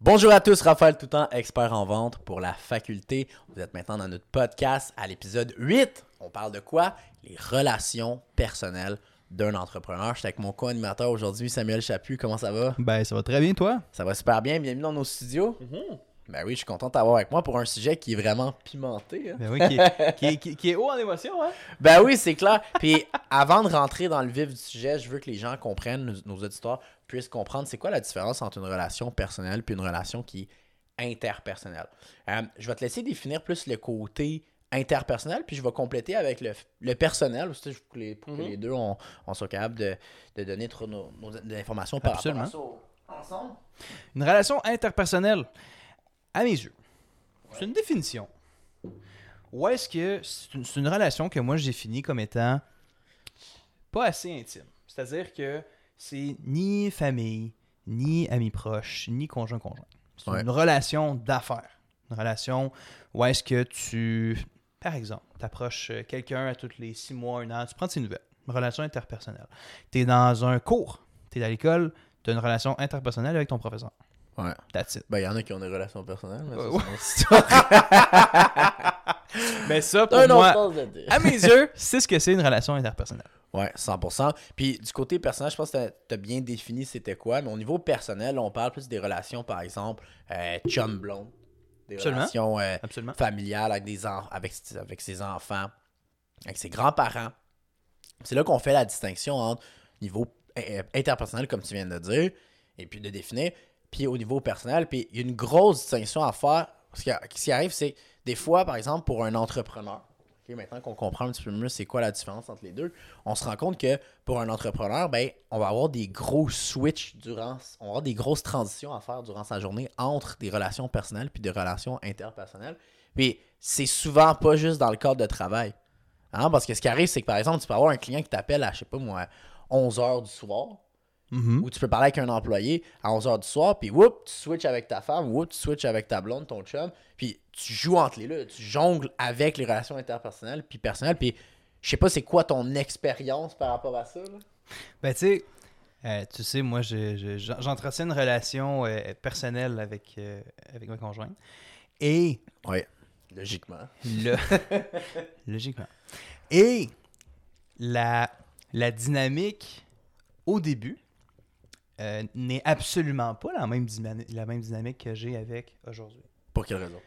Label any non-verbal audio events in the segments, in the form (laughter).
Bonjour à tous, Raphaël Toutant, expert en vente pour la faculté. Vous êtes maintenant dans notre podcast à l'épisode 8. On parle de quoi? Les relations personnelles d'un entrepreneur. Je suis avec mon co-animateur aujourd'hui, Samuel Chaput. Comment ça va? Ben, ça va très bien, toi? Ça va super bien. Bienvenue dans nos studios. Ben oui, je suis content de t'avoir avec moi pour un sujet qui est vraiment pimenté. hein. Ben oui, qui est, (laughs) qui est- qui est- qui est haut en émotion, hein? Ben oui, c'est clair. Puis (laughs) avant de rentrer dans le vif du sujet, je veux que les gens comprennent, nos, nos auditeurs puissent comprendre c'est quoi la différence entre une relation personnelle puis une relation qui est interpersonnelle. Euh, je vais te laisser définir plus le côté interpersonnel, puis je vais compléter avec le, le personnel, pour que les, pour que Mhm. les deux, on, on soit capable de, de donner trop nos, nos informations par Absolument. rapport à ça ensemble? Une relation interpersonnelle, à mes yeux, c'est une définition. Ou est-ce que c'est une, c'est une relation que moi je définis comme étant pas assez intime? C'est-à-dire que c'est ni famille, ni amis proches, ni conjoint-conjoint. C'est Ouais. une relation d'affaires. Une relation où est-ce que tu, par exemple, t'approches euh, quelqu'un à tous les six mois, un an, tu prends de ses nouvelles. Une relation interpersonnelle. Tu es dans un cours, tu es à l'école, tu as une relation interpersonnelle avec ton professeur. Ouais. That's it. Ben, il y en a qui ont des relations personnelles, mais ça, Ouais. (laughs) (laughs) Mais ça, pour Un autre moi, chose de dire. à mes yeux, c'est ce que c'est une relation interpersonnelle. Ouais, 100%. Puis du côté personnel, je pense que tu as bien défini c'était quoi, mais au niveau personnel, on parle plus des relations, par exemple, euh, chum blonde, des Absolument. relations euh, Absolument. familiales avec, des en- avec, avec ses enfants, avec ses grands-parents. C'est là qu'on fait la distinction entre niveau euh, interpersonnel, comme tu viens de dire, et puis de définir, puis au niveau personnel. Puis il y a une grosse distinction à faire. Ce qui, arrive, c'est des fois, par exemple, pour un entrepreneur, maintenant qu'on comprend un petit peu mieux c'est quoi la différence entre les deux, on se rend compte que pour un entrepreneur, ben, on va avoir des gros switches durant, on va avoir des grosses transitions à faire durant sa journée entre des relations personnelles puis des relations interpersonnelles. Puis c'est souvent pas juste dans le cadre de travail. Hein, Parce que ce qui arrive, c'est que par exemple, tu peux avoir un client qui t'appelle à, je sais pas moi, 11h du soir, Mhm. ou tu peux parler avec un employé à 11h du soir, puis whoop, tu switches avec ta femme, whoop, tu switches avec ta blonde, ton chum, puis tu joues entre les deux, tu jongles avec les relations interpersonnelles puis personnelles, puis je sais pas c'est quoi ton expérience par rapport à ça. Là. Ben, tu sais, euh, tu sais, moi, je- je- j'en- j'entretiens une relation euh, personnelle avec, euh, avec ma conjointe. Et, Oui, logiquement. le... (laughs) logiquement. Et la, la dynamique, au début, euh, n'est absolument pas la même, la même dynamique que j'ai avec aujourd'hui. Pour quelle raison?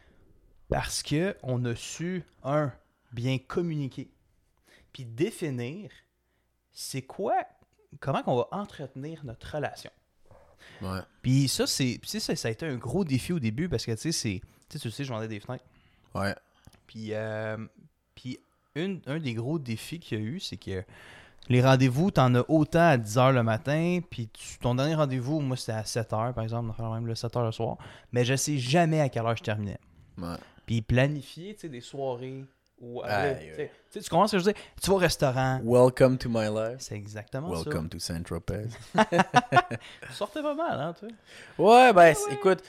Parce que on a su, un, bien communiquer, puis définir c'est quoi, comment qu'on va entretenir notre relation. Ouais. Puis ça, c'est, ça, ça a été un gros défi au début parce que tu sais, c'est, tu sais, tu sais, je vendais des fenêtres. Ouais. Puis, euh, puis un des gros défis qu'il y a eu, c'est que les rendez-vous, t'en as autant à 10h le matin, puis tu- ton dernier rendez-vous, moi, c'était à 7h, par exemple, même le 7h le soir, mais je sais jamais à quelle heure je terminais. Ouais. Puis planifier, tu sais, des soirées ou Aïe, tu sais, tu je veux dire? Tu vas au restaurant. Welcome to my life. C'est exactement Welcome to Saint-Tropez. ça. (laughs) Tu sortais pas mal, hein, toi? Ouais, ben, c'est- écoute,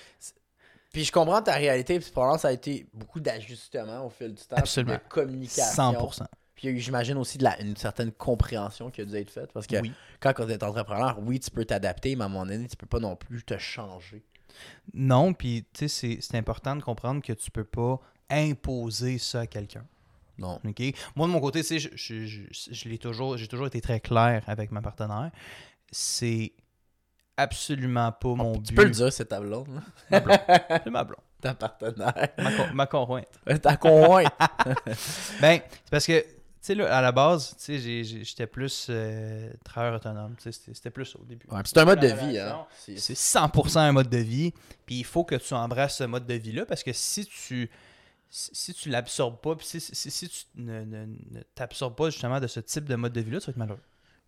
puis je comprends ta réalité, puis probablement ça a été beaucoup d'ajustements au fil du temps, Absolument. de communication. 100%. Puis il y a eu, j'imagine aussi de la, une certaine compréhension qui a dû être faite, parce que Oui. quand tu es entrepreneur, oui, tu peux t'adapter, mais à un moment donné, tu peux pas non plus te changer. Non, puis tu sais, c'est- c'est important de comprendre que tu peux pas imposer ça à quelqu'un. Non. Moi, de mon côté, tu je, je, je- je l'ai toujours, j'ai toujours été très clair avec ma partenaire. C'est absolument pas mon but. Tu peux le dire, c'est ta blonde. Ma blonde. (laughs) C'est ma blonde. ta partenaire, Ma, ma conjointe. (laughs) ta conjointe. (laughs) Ben, c'est parce que, tu sais, là, à la base, tu sais, j'étais plus euh, travailleur autonome. C'était- plus ça au début. Ouais, c'est un mode de vie, hein. C'est- C'est 100% un mode de vie. Puis il faut que tu embrasses ce mode de vie-là parce que si tu si, tu l'absorbes pas, puis si, si, si tu ne, ne- ne t'absorbes pas justement de ce type de mode de vie-là, tu vas être malheureux.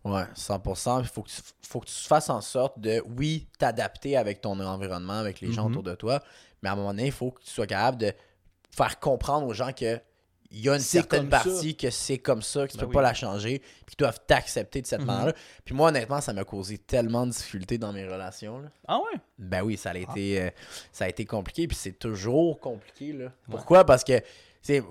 Ouais, 100%. Il faut que, tu, faut que tu fasses en sorte de, oui, t'adapter avec ton environnement, avec les gens Mhm. autour de toi, mais à un moment donné, il faut que tu sois capable de faire comprendre aux gens que il y a une certaine ça. partie que c'est comme ça, que tu Ben peux oui. pas la changer, puis qu'ils doivent t'accepter de cette Mhm. manière-là. Puis moi, honnêtement, ça m'a causé tellement de difficultés dans mes relations. là. Ah ouais? Ben oui, ça a Ah. été, euh, ça a été compliqué, puis c'est toujours compliqué. Là. Pourquoi? Parce que,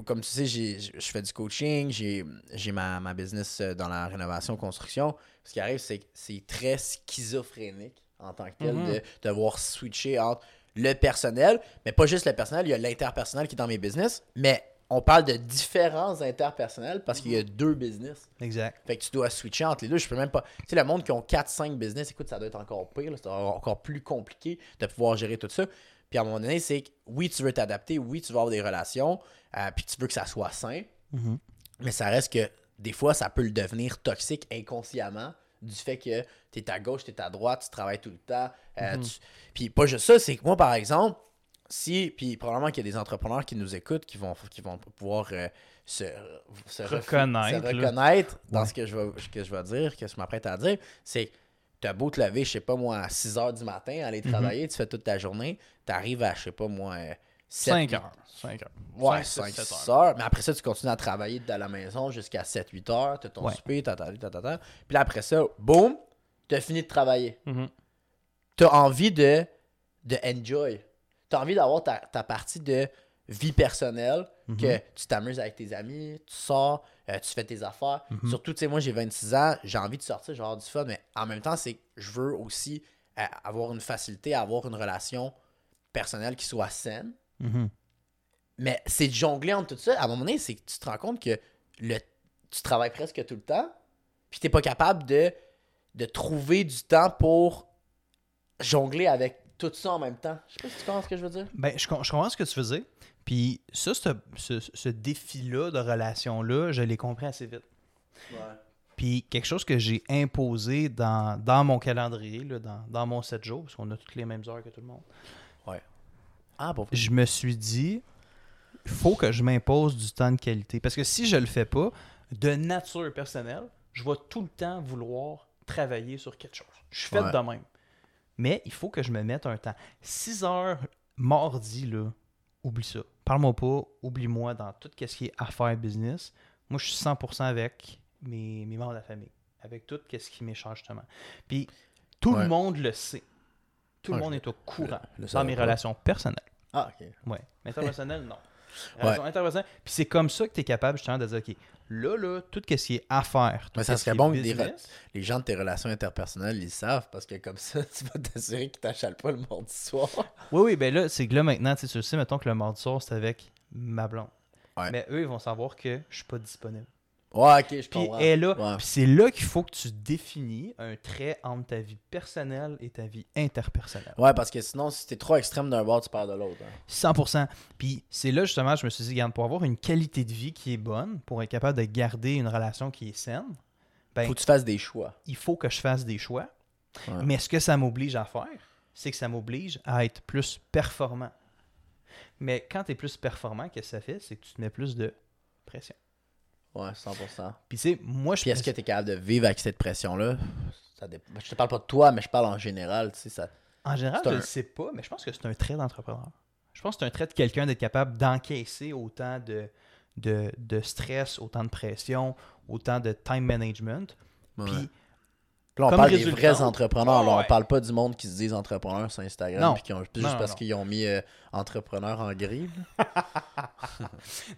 comme tu sais, je fais du coaching, j'ai j'ai ma, ma business euh, dans la rénovation-construction. Ce qui arrive, c'est que c'est très schizophrénique en tant que tel Mhm. de devoir switcher entre le personnel, mais pas juste le personnel, il y a l'interpersonnel qui est dans mes business, mais on parle de différents interpersonnels parce qu'il y a deux business. Exact. Fait que tu dois switcher entre les deux. Je peux même pas. Tu sais, le monde qui ont 4-5 business, écoute, ça doit être encore pire. là. C'est encore plus compliqué de pouvoir gérer tout ça. Puis à un moment donné, c'est que oui, tu veux t'adapter, oui, tu veux avoir des relations, euh, puis tu veux que ça soit sain, Mhm. mais ça reste que des fois, ça peut le devenir toxique inconsciemment du fait que tu es à gauche, tu es à droite, tu travailles tout le temps. euh, tu- Puis pas juste ça, c'est que moi, par exemple, si, puis probablement qu'il y a des entrepreneurs qui nous écoutent qui vont, qui vont pouvoir euh, se, se Reconnaître, se là. reconnaître dans Ouais. ce que je, vais, ce que je vais dire, que je m'apprête à dire, c'est tu as beau te lever, je sais pas moi, à 6 h du matin, aller Mhm. travailler, tu fais toute ta journée, tu arrives à, je sais pas moi, 7 5 heures. 5 heures. Ouais, Cinq, 5, six, 6 sept heures. Mais après ça, tu continues à travailler de la maison jusqu'à 7-8 heures. Tu as ton Ouais. souper, t'as ta, ta, ta. Puis là, après ça, boum, tu as fini de travailler. Mhm. Tu as envie de, de enjoy. Tu as envie d'avoir ta, ta partie de vie personnelle, Mhm. que tu t'amuses avec tes amis, tu sors, euh, tu fais tes affaires. Mhm. Surtout, tu sais, moi, j'ai 26 ans, j'ai envie de sortir, j'ai avoir du fun, mais en même temps, c'est que je veux aussi euh, avoir une facilité à avoir une relation personnelle qui soit saine. Mhm. Mais c'est de jongler entre tout ça. À un moment donné, c'est que tu te rends compte que le, tu travailles presque tout le temps, puis tu n'es pas capable de, de trouver du temps pour jongler avec tout ça en même temps. Je sais pas si tu comprends ce que je veux dire. Ben, je, com- je comprends ce que tu faisais. Puis ça, ce, ce, ce défi-là de relation-là, je l'ai compris assez vite. Puis quelque chose que j'ai imposé dans, dans mon calendrier, là, dans, dans mon 7 jours, parce qu'on a toutes les mêmes heures que tout le monde, Ah, bon. je me suis dit, il faut que je m'impose du temps de qualité. Parce que si je le fais pas, de nature personnelle, je vais tout le temps vouloir travailler sur quelque chose. Je suis fait Ouais. de même. Mais il faut que je me mette un temps. 6 heures mardi, là, oublie ça. Parle-moi pas, oublie-moi dans tout ce qui est affaires business. Moi, je suis 100% avec mes, mes membres de la famille. Avec tout ce qui m'échange justement. Puis, tout Ouais. le monde le sait. Tout Ouais, le monde est au courant le dans mes pas. relations personnelles. Ah, ok. Ouais. Mais interpersonnel, non. Ouais. Interpersonnelle. Puis c'est comme ça que tu es capable justement de dire, OK, là, là, tout ce qui est affaires. tout Mais ça serait bon que des Les gens de tes relations interpersonnelles, ils savent parce que comme ça, (laughs) tu vas t'assurer qu'ils t'achalent pas le mardi soir. (laughs) Oui, oui, ben là, c'est que là, maintenant, tu sais, mettons que le mardi soir, c'est avec ma blonde. Ouais. Mais eux, ils vont savoir que je suis pas disponible. Ouais, ok, je Puis comprends. elle est là. Ouais. Puis c'est là qu'il faut que tu définis un trait entre ta vie personnelle et ta vie interpersonnelle. Ouais, parce que sinon, si t'es trop extrême d'un bord, tu perds de l'autre. hein. 100%. Puis c'est là justement, je me suis dit, regarde, pour avoir une qualité de vie qui est bonne, pour être capable de garder une relation qui est saine, ben, Faut que tu fasses des choix. il faut que je fasse des choix. Ouais. Mais ce que ça m'oblige à faire, c'est que ça m'oblige à être plus performant. Mais quand tu es plus performant, qu'est-ce que ça fait? C'est que tu te mets plus de pression. Ouais, 100%. Puis tu sais, moi, je Puis est-ce que tu es capable de vivre avec cette pression-là? Ça dé- Je te parle pas de toi, mais je parle en général. Tu sais, ça... En général, je un- ne sais pas, mais je pense que c'est un trait d'entrepreneur. Je pense que c'est un trait de quelqu'un d'être capable d'encaisser autant de, de, de stress, autant de pression, autant de time management. Ouais. Puis là, on comme parle résultat- des vrais entrepreneurs. là, on ouais. parle pas du monde qui se disent entrepreneurs sur Instagram. Puis qui ont, juste Non, parce qu'ils ont mis euh, entrepreneur en gris. (laughs) là.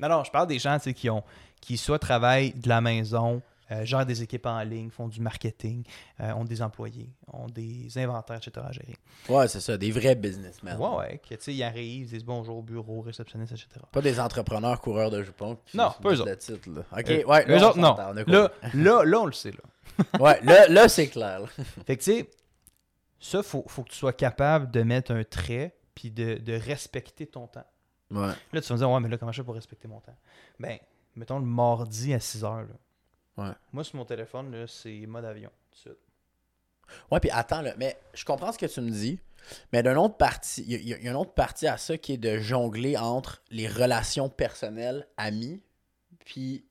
non, non, je parle des gens qui, ont, qui soit travaillent de la maison, euh, gèrent des équipes en ligne, font du marketing, euh, ont des employés, ont des inventaires, etc. à gérer. Ouais, c'est ça. Des vrais businessmen. Ouais, ouais, que, ils arrivent, ils disent bonjour au bureau, réceptionniste, etc. Pas des entrepreneurs coureurs de jupons. qui Non, pas eux autres. le titre, là. Ok, Euh, ouais. eux là, on autres, non. on Là, là, là, on le sait, là. (laughs) ouais, là, là c'est clair. là. (laughs) Fait que, tu sais, ça, faut, faut que tu sois capable de mettre un trait puis de, de respecter ton temps. Ouais. Là, tu vas me dire, ouais, mais là, comment je fais pour respecter mon temps? Ben, mettons le mardi à 6 heures, là. Ouais. Moi, sur mon téléphone, là, c'est mode avion. tout de suite. Ouais, puis attends, là, mais je comprends ce que tu me dis, mais d'une autre partie, il y, y a une autre partie à ça qui est de jongler entre les relations personnelles, amis, puis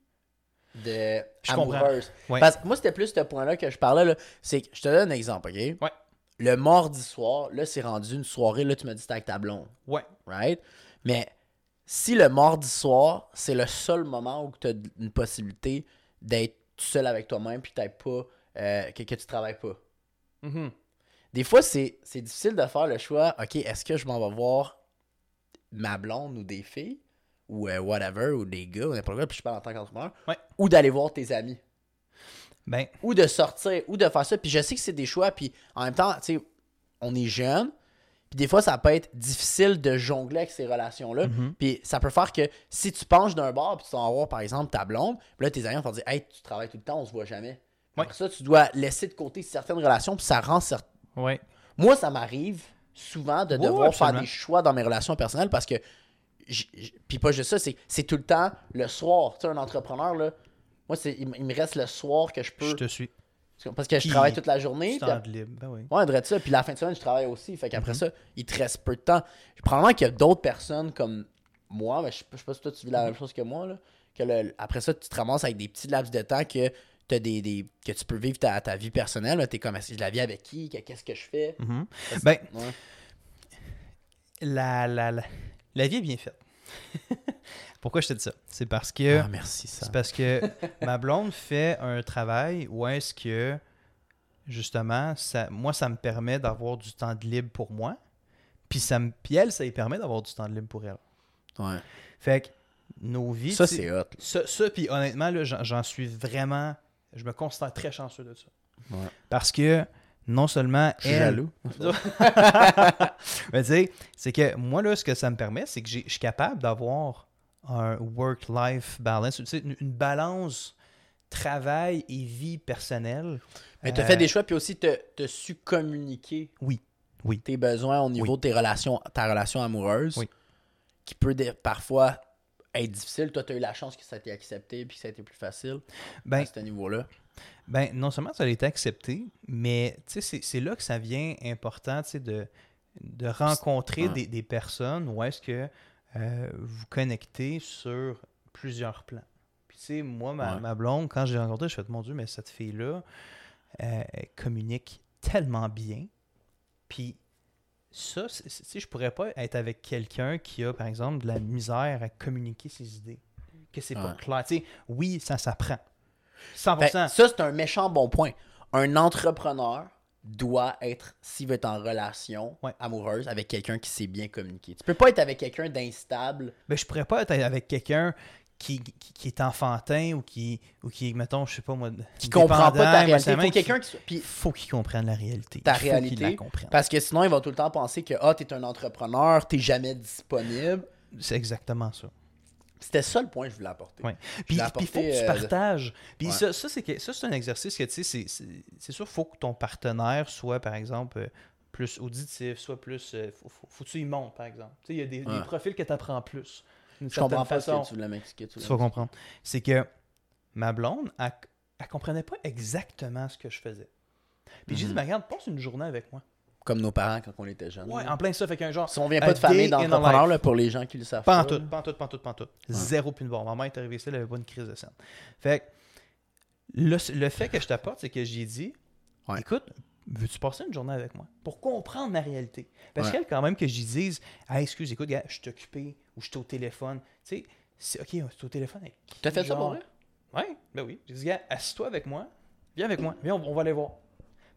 de Je. Ouais. Parce que moi, c'était plus ce point-là que je parlais, c'est que je te donne un exemple, OK? Ouais. Le mardi soir, là, c'est rendu une soirée, là, tu me dis c'était avec ta blonde, Ouais. right? Mais si le mardi soir, c'est le seul moment où tu as une possibilité d'être seul avec toi-même, puis t'as pas, euh, que, que tu travailles pas. Mhm. Des fois, c'est difficile de faire le choix. OK, est-ce que je m'en vais voir ma blonde ou des filles? Ou euh, whatever, ou des gars, ou n'importe quoi, puis je parle en tant qu'entrepreneur, Ouais. ou d'aller voir tes amis, Ben, ou de sortir, ou de faire ça. Puis je sais que c'est des choix, puis en même temps, tu sais, on est jeune, Puis des fois, ça peut être difficile de jongler avec ces relations-là. Mhm. Puis ça peut faire que si tu penches d'un bar, puis tu vas voir, par exemple, ta blonde, puis là, tes amis vont te dire Hey, tu travailles tout le temps, on se voit jamais. Ouais. Après ça, tu dois laisser de côté certaines relations, puis ça rend certes. Ouais. Moi, ça m'arrive souvent de devoir faire des choix dans mes relations personnelles parce que. Puis pas juste ça, c'est tout le temps le soir. Tu sais, un entrepreneur, là, moi, il, il me reste le soir que je peux. Je te suis. Parce que je travaille toute la journée. Puis de libre. Ben oui. Ouais, ça. Puis la fin de semaine, je travaille aussi. Fait qu'après Mhm. ça, il te reste peu de temps. Probablement qu'il y a d'autres personnes comme moi, mais je sais pas je sais pas si toi tu vis la Mhm. même chose que moi. Là, que le- après ça, tu te ramasses avec des petits laps de temps que, t'as des, des- que tu peux vivre ta, ta vie personnelle. Tu es comme, je la vis avec qui Que- Qu'est-ce que je fais? Mhm. Parce- Ben, ouais. la, la, la, la vie est bien faite. (laughs) Pourquoi je te dis ça? C'est parce que Ah, merci, ça. c'est parce que (laughs) ma blonde fait un travail où est-ce que justement, ça, moi, ça me permet d'avoir du temps de libre pour moi. Puis, ça me, puis elle, ça lui permet d'avoir du temps de libre pour elle. Ouais. Fait que nos vies. Ça, c'est hot. Ça, ça, puis honnêtement, là, j'en, j'en suis vraiment. Je me considère très chanceux de ça. Ouais. Parce que non seulement Je suis elle. jaloux. (laughs) Mais tu sais, c'est que moi, là, ce que ça me permet, c'est que je suis capable d'avoir un work-life balance, tu sais, une, une balance travail et vie personnelle. Mais tu as Euh, fait des choix, puis aussi tu as su communiquer Oui. Oui. tes besoins au niveau Oui. de tes relations, ta relation amoureuse, Oui. qui peut parfois être difficile. Toi, tu as eu la chance que ça été accepté, puis que ça a été plus facile Ben, à ce niveau-là. Ben, non seulement ça a été accepté, mais c'est- là que ça vient important de, de rencontrer Ouais. des, des personnes où est-ce que euh, vous connectez sur plusieurs plans. Puis tu sais, moi, ma, Ouais. ma blonde, quand j'ai rencontré, je me suis fait, mon Dieu, mais cette fille-là, euh, communique tellement bien. Puis ça, sais, je pourrais pas être avec quelqu'un qui a, par exemple, de la misère à communiquer ses idées. Que c'est pas clair. Tu sais, oui, ça s'apprend. 100%. Ben, ça, c'est un méchant bon point. Un entrepreneur doit être, s'il veut être en relation Ouais. amoureuse, avec quelqu'un qui sait bien communiquer. Tu peux pas être avec quelqu'un d'instable. Ben, je pourrais pas être avec quelqu'un qui, qui, qui est enfantin ou qui, ou qui, mettons, je sais pas moi, Qui comprend pas ta réalité. Faut qui- quelqu'un qui. Puis, faut qu'il comprenne la réalité. Ta Il faut qu'il réalité, la comprenne. parce que sinon, il va tout le temps penser que ah, t'es un entrepreneur, t'es jamais disponible. C'est exactement ça. C'était ça le point que je voulais apporter. Ouais. Puis il faut que tu euh, partages. Puis Ouais. ça, ça c'est un exercice que, tu sais, c'est- sûr, il faut que ton partenaire soit, par exemple, euh, plus auditif, soit plus... euh, faut, faut, faut que tu y montes, par exemple. Tu sais, il y a des, profils que tu apprends plus. Je certaine comprends pas ce façon. que tu voulais m'expliquer. Tu vas comprendre. C'est que ma blonde, elle, elle comprenait pas exactement ce que je faisais. Puis j'ai dit, Mhm. mais regarde, passe une journée avec moi. Comme nos parents quand on était jeunes. Ouais, en plein ça, fait qu'un genre. Si on vient pas de famille life. là, pour les gens qui le savent Pas en tout, pas en tout, pas en tout, pas en tout. Zéro puis une barre. Maman est arrivée ici, elle avait pas une crise de scène. Fait que le, le fait que je t'apporte, c'est que j'ai dit Ouais. écoute, veux-tu passer une journée avec moi? Pour comprendre ma réalité Parce qu'elle, quand même, que j'y dise ah, excuse, écoute, gars, je suis occupé ou je suis au téléphone. Tu sais, c'est ok, c'est au téléphone T'as fait ça genre? pour vrai? Ouais, ben oui. J'ai dit, gars, assis-toi avec moi, viens avec moi, viens, on, on va aller voir.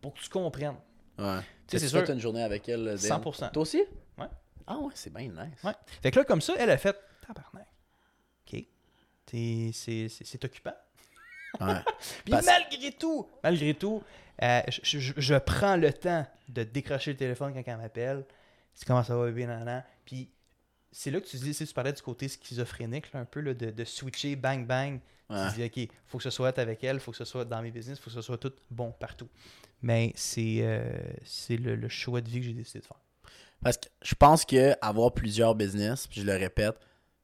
Pour que tu comprennes. Ouais. Tu sais, c'est Tu sûr. une journée avec elle. euh, Dan? 100%. Toi aussi? Ouais. Ah ouais, c'est bien nice. Ouais. Fait que là, comme ça, elle a fait tabarnak. OK. T'es- C'est occupant. Ouais. (laughs) Puis Parce- malgré tout, malgré tout, euh, je, je- je prends le temps de décrocher le téléphone quand elle m'appelle. C'est comment ça va, bébé, nanana. Puis c'est là que tu dis, tu sais, tu parlais du côté schizophrénique, là, un peu, là, de, de switcher, bang, bang. Ouais. Tu dis, OK, faut que ce soit avec elle, faut que ce soit dans mes business, faut que ce soit tout bon partout. Mais c'est euh, c'est le, le choix de vie que j'ai décidé de faire. Parce que je pense que avoir plusieurs business, puis je le répète,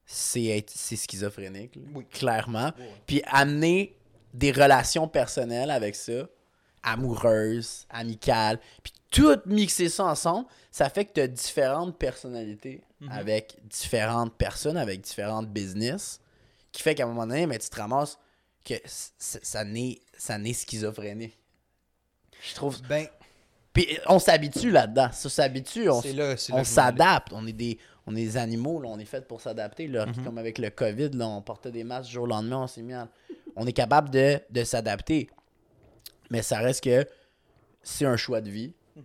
c'est être c'est schizophrénique, Oui. clairement. Puis amener des relations personnelles avec ça, amoureuses, amicales, puis tout mixer ça ensemble, ça fait que tu as différentes personnalités Mhm. avec différentes personnes, avec différentes business, qui fait qu'à un moment donné, mais tu te ramasses que ça naît, ça naît schizophrénique. Je trouve. Ben, Puis on s'habitue là-dedans. Ça s'habitue. On, s'adapte. On est des on est des animaux, là, on est fait pour s'adapter. là. Mhm. Comme avec le COVID, là, on portait des masques du jour au lendemain, on s'est mis à- On est capable de, de s'adapter. Mais ça reste que c'est un choix de vie. Mhm.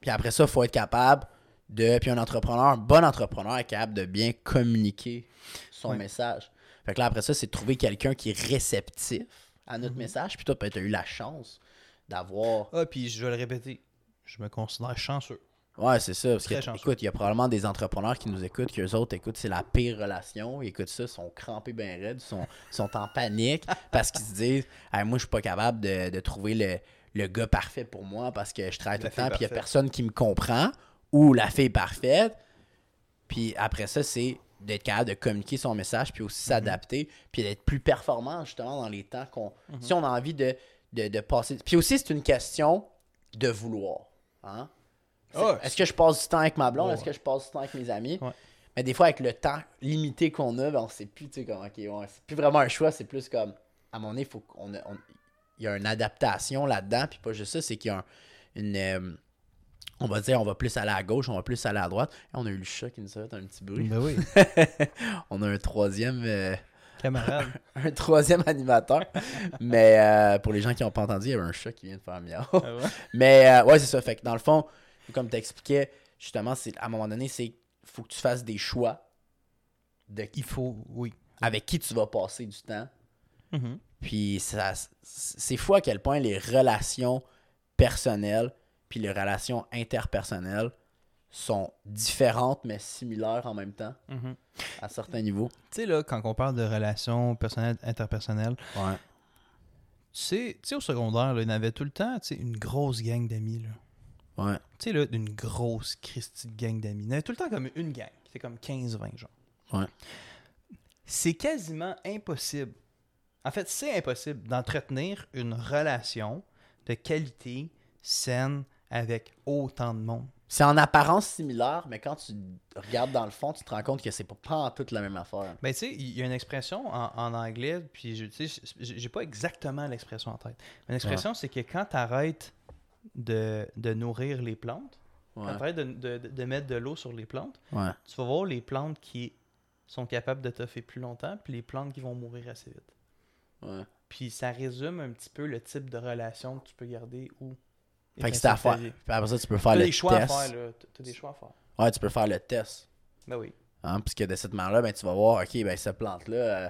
Puis après ça, il faut être capable de. Puis un entrepreneur, un bon entrepreneur est capable de bien communiquer son Ouais. message. Fait que là, après ça, c'est de trouver quelqu'un qui est réceptif à notre Mhm. message. Puis toi, tu as eu la chance d'avoir. Ah, puis je vais le répéter, je me considère chanceux. Ouais, c'est ça. Parce Très que, chanceux. écoute, il y a probablement des entrepreneurs qui nous écoutent, qui eux autres, écoute, c'est la pire relation. Ils écoutent ça, sont crampés bien raides, sont, sont en panique (laughs) parce qu'ils se disent, Hey, moi, je suis pas capable de, de trouver le, le gars parfait pour moi parce que je travaille tout le temps, puis il y a personne qui me comprend ou la fille parfaite. Puis après ça, c'est d'être capable de communiquer son message, puis aussi s'adapter, puis d'être plus performant, justement, dans les temps qu'on. Si on a envie de, de, de passer. Puis aussi, c'est une question de vouloir. Hein? Est-ce que je passe du temps avec ma blonde? Est-ce que je passe du temps avec mes amis? Ouais. Mais des fois, avec le temps limité qu'on a, ben, on sait plus, tu sais, comme, ok, ouais, c'est plus vraiment un choix, c'est plus comme, à donné, il faut qu'on il y a une adaptation là-dedans, puis pas juste ça, c'est qu'il y a un- une, euh, on va dire, on va plus aller à gauche, on va plus aller à droite. Et on a eu le chat qui nous a fait un petit bruit. Ben oui. (laughs) on a un troisième, euh, (laughs) Un troisième animateur. Mais euh, pour les gens qui n'ont pas entendu, il y avait un chat qui vient de faire miau. Ah ouais? (laughs) Mais euh, ouais, c'est ça. Fait que dans le fond, comme tu expliquais, justement, c'est à un moment donné, c'est faut que tu fasses des choix de Il faut, oui. avec qui tu vas passer du temps. Mhm. Puis ça, c'est fou à quel point les relations personnelles puis les relations interpersonnelles sont différentes mais similaires en même temps Mhm. à certains niveaux. Tu sais, là, quand on parle de relations personnelles, interpersonnelles, Ouais. tu sais, tu sais, au secondaire, là, il y en avait tout le temps, tu sais, une grosse gang d'amis, là. Ouais. Tu sais, là, une grosse Christie de gang d'amis. Il y en avait tout le temps comme une gang. C'est comme 15-20, genre. Ouais. C'est quasiment impossible. En fait, c'est impossible d'entretenir une relation de qualité saine avec autant de monde. C'est en apparence similaire, mais quand tu regardes dans le fond, tu te rends compte que c'est pas, pas en toute la même affaire. Ben, tu sais, il y a une expression en, en anglais, puis je, j'ai pas exactement l'expression en tête. Mais l'expression, c'est que quand tu arrêtes de, de nourrir les plantes, Ouais. quand tu arrêtes de, de- de- de mettre de l'eau sur les plantes, Ouais. tu vas voir les plantes qui sont capables de toffer plus longtemps, puis les plantes qui vont mourir assez vite. Ouais. Puis ça résume un petit peu le type de relation que tu peux garder ou. Fait que c'est à faire. Puis après ça, tu peux faire T'as le des choix test. à faire, là. T'as des choix à faire. Ouais, tu peux faire le test. Ben oui. Hein, puisque de cette manière-là, ben, tu vas voir, ok, ben, cette plante-là, euh,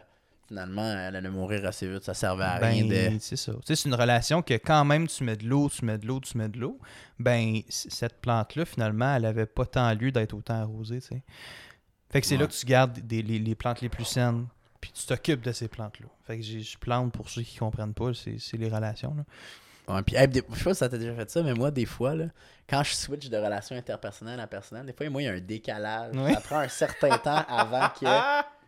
finalement, elle allait mourir assez vite. Ça servait à rien Ben, de. c'est ça. Tu sais, c'est une relation que quand même tu mets de l'eau, tu mets de l'eau, tu mets de l'eau, ben cette plante-là, finalement, elle avait pas tant lieu d'être autant arrosée, tu sais. Fait que c'est Ouais. là que tu gardes des- les, les plantes les plus saines, puis tu t'occupes de ces plantes-là. Fait que j'ai- je plante, pour ceux qui comprennent pas, c'est c'est les relations, là. Ouais, puis, hey, des- je sais pas si ça t'a déjà fait ça, mais moi, des fois, là, quand je switch de relation interpersonnelle à personnelle, des fois, moi, il y a un décalage. Oui. Ça prend un certain temps avant que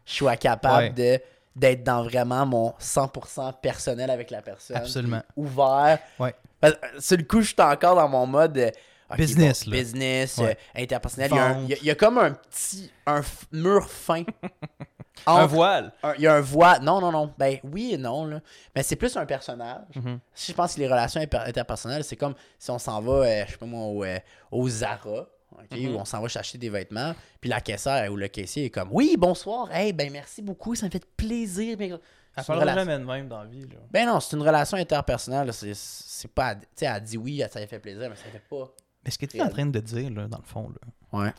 je sois capable de d'être dans vraiment mon 100% personnel avec la personne. Absolument. Ouvert. Ouais. Parce que, Sur le coup, je suis encore dans mon mode euh, Business, bon, business, Ouais. euh, interpersonnel. Il y, a un- il y a- comme un petit un mur fin. (laughs) Un voile! Il y a un voile. Non, non, non. Ben oui et non. Là. Mais c'est plus un personnage. Mhm. Si je pense que les relations inter- interpersonnelles, c'est comme si on s'en va, euh, je sais pas moi, au, euh, au Zara. Mhm. Où on s'en va chercher des vêtements. Puis la caissière ou le caissier est comme Oui, bonsoir. Hey, ben merci beaucoup. Ça me fait plaisir. Ben, Elle parlera relation- jamais de même dans la vie, là. Ben non, c'est une relation interpersonnelle. c'est pas. Tu sais, elle dit oui, ça lui fait plaisir, mais ça fait pas. Mais ce que tu es en train de dire, là, dans le fond, là, Ouais.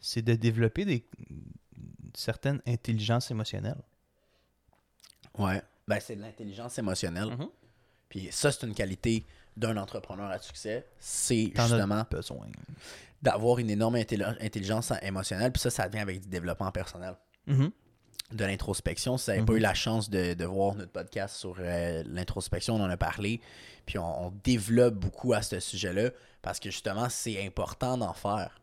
c'est de développer des certaines intelligences émotionnelles. Ouais. Ben c'est de l'intelligence émotionnelle. Mhm. Puis ça, c'est une qualité d'un entrepreneur à succès. C'est justement besoin. d'avoir une énorme intelli- intelligence émotionnelle. Puis ça, ça vient avec du développement personnel. Mhm. De l'introspection. Si vous n'avez pas eu la chance de, de voir notre podcast sur euh, l'introspection, on en a parlé. Puis on, on développe beaucoup à ce sujet-là parce que justement, c'est important d'en faire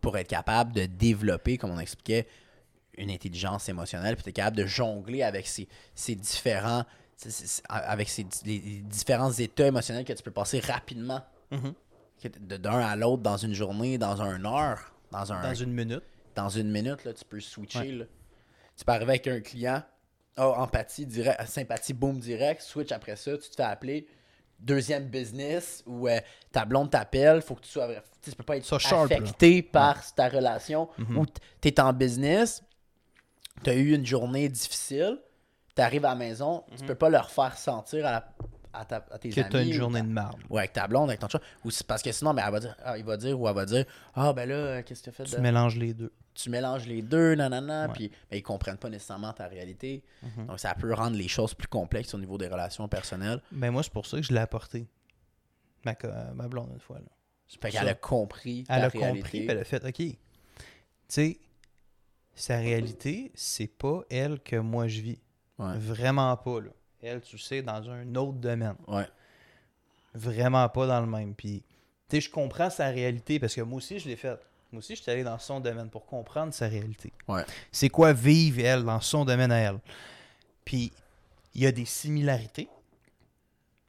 pour être capable de développer, comme on expliquait, une intelligence émotionnelle. Puis tu es capable de jongler avec ces, ces différents. avec ces les- les différents états émotionnels que tu peux passer rapidement de d'un à l'autre dans une journée, dans une heure, dans un Dans une minute. dans une minute, là, tu peux switcher. Ouais. là. Tu peux arriver avec un client, oh, empathie, direct, sympathie, boom, direct, switch après ça, tu te fais appeler. Deuxième business où euh, ta blonde t'appelle, faut que tu sois. Tu peux pas être Ça sharp, là. affecté par ta relation Mhm. où tu es en business, tu as eu une journée difficile, tu arrives à la maison, tu peux pas leur faire sentir à, la- à, ta- à tes Mhm. Que amis. tu as une ou journée ta- de marde. ou avec ta blonde, avec ton chat. Ou parce que sinon, ben, elle va dire, ah, il va dire ou elle va dire Ah, ben là, euh, qu'est-ce que tu as fait Tu de- mélanges les deux. Tu mélanges les deux, nanana, Ouais. puis ben, ils comprennent pas nécessairement ta réalité. Mhm. Donc, ça peut rendre les choses plus complexes au niveau des relations personnelles. Ben moi, c'est pour ça que je l'ai apporté. Ma, ma blonde, une fois. Là. Fait qu'elle a compris Elle a réalité. compris, elle a fait OK. Tu sais, sa réalité, c'est pas elle que moi je vis. Ouais. Vraiment pas, là. Elle, tu sais, dans un autre domaine. Ouais. Vraiment pas dans le même. Puis, tu sais, je comprends sa réalité parce que moi aussi, je l'ai fait. Moi aussi, je suis allé dans son domaine pour comprendre sa réalité. Ouais. C'est quoi vivre, elle, dans son domaine à elle? Puis, il y a des similarités.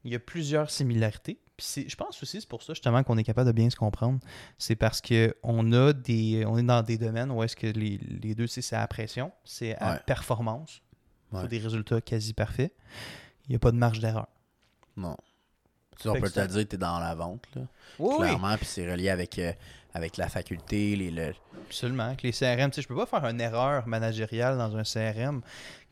Il y a plusieurs similarités. Puis, je pense aussi, c'est pour ça, justement, qu'on est capable de bien se comprendre. C'est parce que on a des. On est dans des domaines où est-ce que les, les deux, tu c'est à pression, c'est à Ouais. performance. Il faut Ouais. des résultats quasi parfaits. Il n'y a pas de marge d'erreur. Non. Tu on peut que te dire que t'es dans la vente, là. Oui, oui. clairement, puis c'est relié avec, euh, avec la faculté, les, le- Absolument. Avec les CRM, tu sais, je peux pas faire une erreur managériale dans un CRM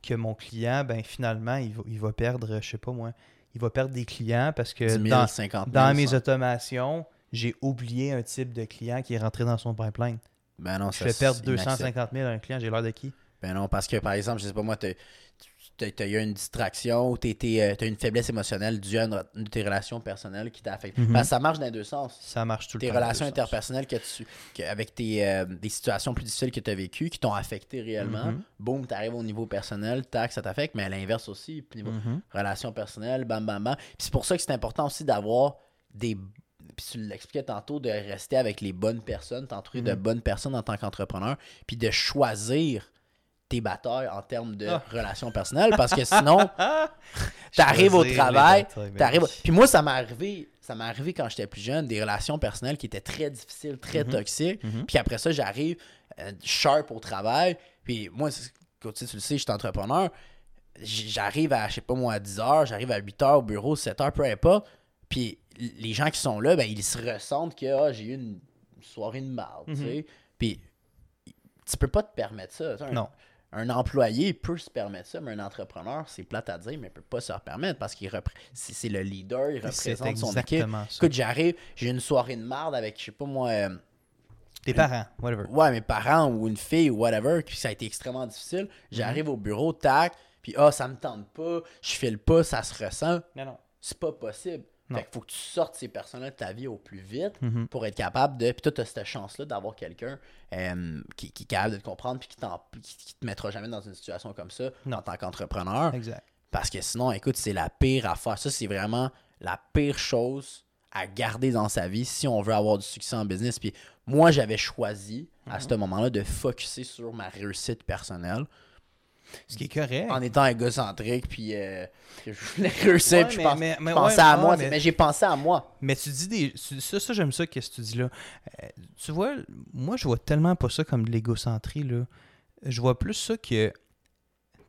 que mon client, ben finalement, il va, il va perdre, je sais pas moi, il va perdre des clients parce que 10 000, dans, 50 000. dans mes ça. automations, j'ai oublié un type de client qui est rentré dans son pipeline. Ben non, Je ça, fais perdre c'est 250 000 à un client, j'ai l'air de qui? Ben non, parce que par exemple, je sais pas moi, t'as t'as- t'as eu une distraction ou t'as été, euh, t'as une faiblesse émotionnelle due à une, une de tes relations personnelles qui t'a affecté. Mhm. Ça marche dans les deux sens. Ça marche tout le Tes temps. relations deux sens. interpersonnelles que tu, que- avec tes, euh, des situations plus difficiles que tu as vécues, qui t'ont affecté réellement, Mhm. boum, tu arrives au niveau personnel, tac, ça t'affecte, mais à l'inverse aussi, niveau Mhm. relations personnelles, bam, bam, bam. C'est pour ça que c'est important aussi d'avoir des. Puis tu l'expliquais tantôt, de rester avec les bonnes personnes, t'entourer de Mhm. bonnes personnes en tant qu'entrepreneur, puis de choisir tes batailles en termes de Ah. relations personnelles, parce que sinon, (laughs) t'arrives au travail, t'arrives. Puis moi, ça m'est arrivé, ça m'est arrivé quand j'étais plus jeune, des relations personnelles qui étaient très difficiles, très Mhm. toxiques. Mhm. Puis après ça, j'arrive euh, sharp au travail. Puis moi, tu sais, tu le sais, je suis entrepreneur. J'arrive à, je sais pas moi, à 10h, j'arrive à 8h au bureau, 7h, peu importe. Puis les gens qui sont là, ben, ils se ressentent que ah, j'ai eu une soirée de marde, tu Mhm. sais. Puis tu peux pas te permettre ça. Un, Non. Un employé peut se permettre ça, mais un entrepreneur, c'est plate à dire, mais il peut pas se le permettre parce qu'il repré- c'est c'est le leader, il représente son équipe. ça. Écoute, j'arrive, j'ai une soirée de marde avec, je sais pas moi, euh, Tes parents, whatever. ouais, mes parents ou une fille ou whatever, puis ça a été extrêmement difficile. J'arrive au bureau, tac, puis ah, ça me tente pas, je file pas, ça se ressent. Non, non. C'est pas possible. Fait qu'il faut que tu sortes ces personnes-là de ta vie au plus vite Mhm. pour être capable de. Puis toi, tu as cette chance-là d'avoir quelqu'un euh, qui, qui est capable de te comprendre puis qui, qui, qui te mettra jamais dans une situation comme ça Non. en tant qu'entrepreneur. Exact. Parce que sinon, écoute, c'est la pire affaire. Ça, c'est vraiment la pire chose à garder dans sa vie si on veut avoir du succès en business. Puis moi, j'avais choisi à ce moment-là de focuser sur ma réussite personnelle Ce qui est correct. en étant égocentrique. Puis euh, que je voulais réussir. Ouais, puis je mais- pense- mais- mais je pensais ouais, à moi. mais- Mais, j'ai pensé à moi. Mais tu dis des. Ça, ça j'aime ça, qu'est-ce que tu dis là. Euh, tu vois, moi, je vois tellement pas ça comme de l'égocentrie, là. Je vois plus ça que.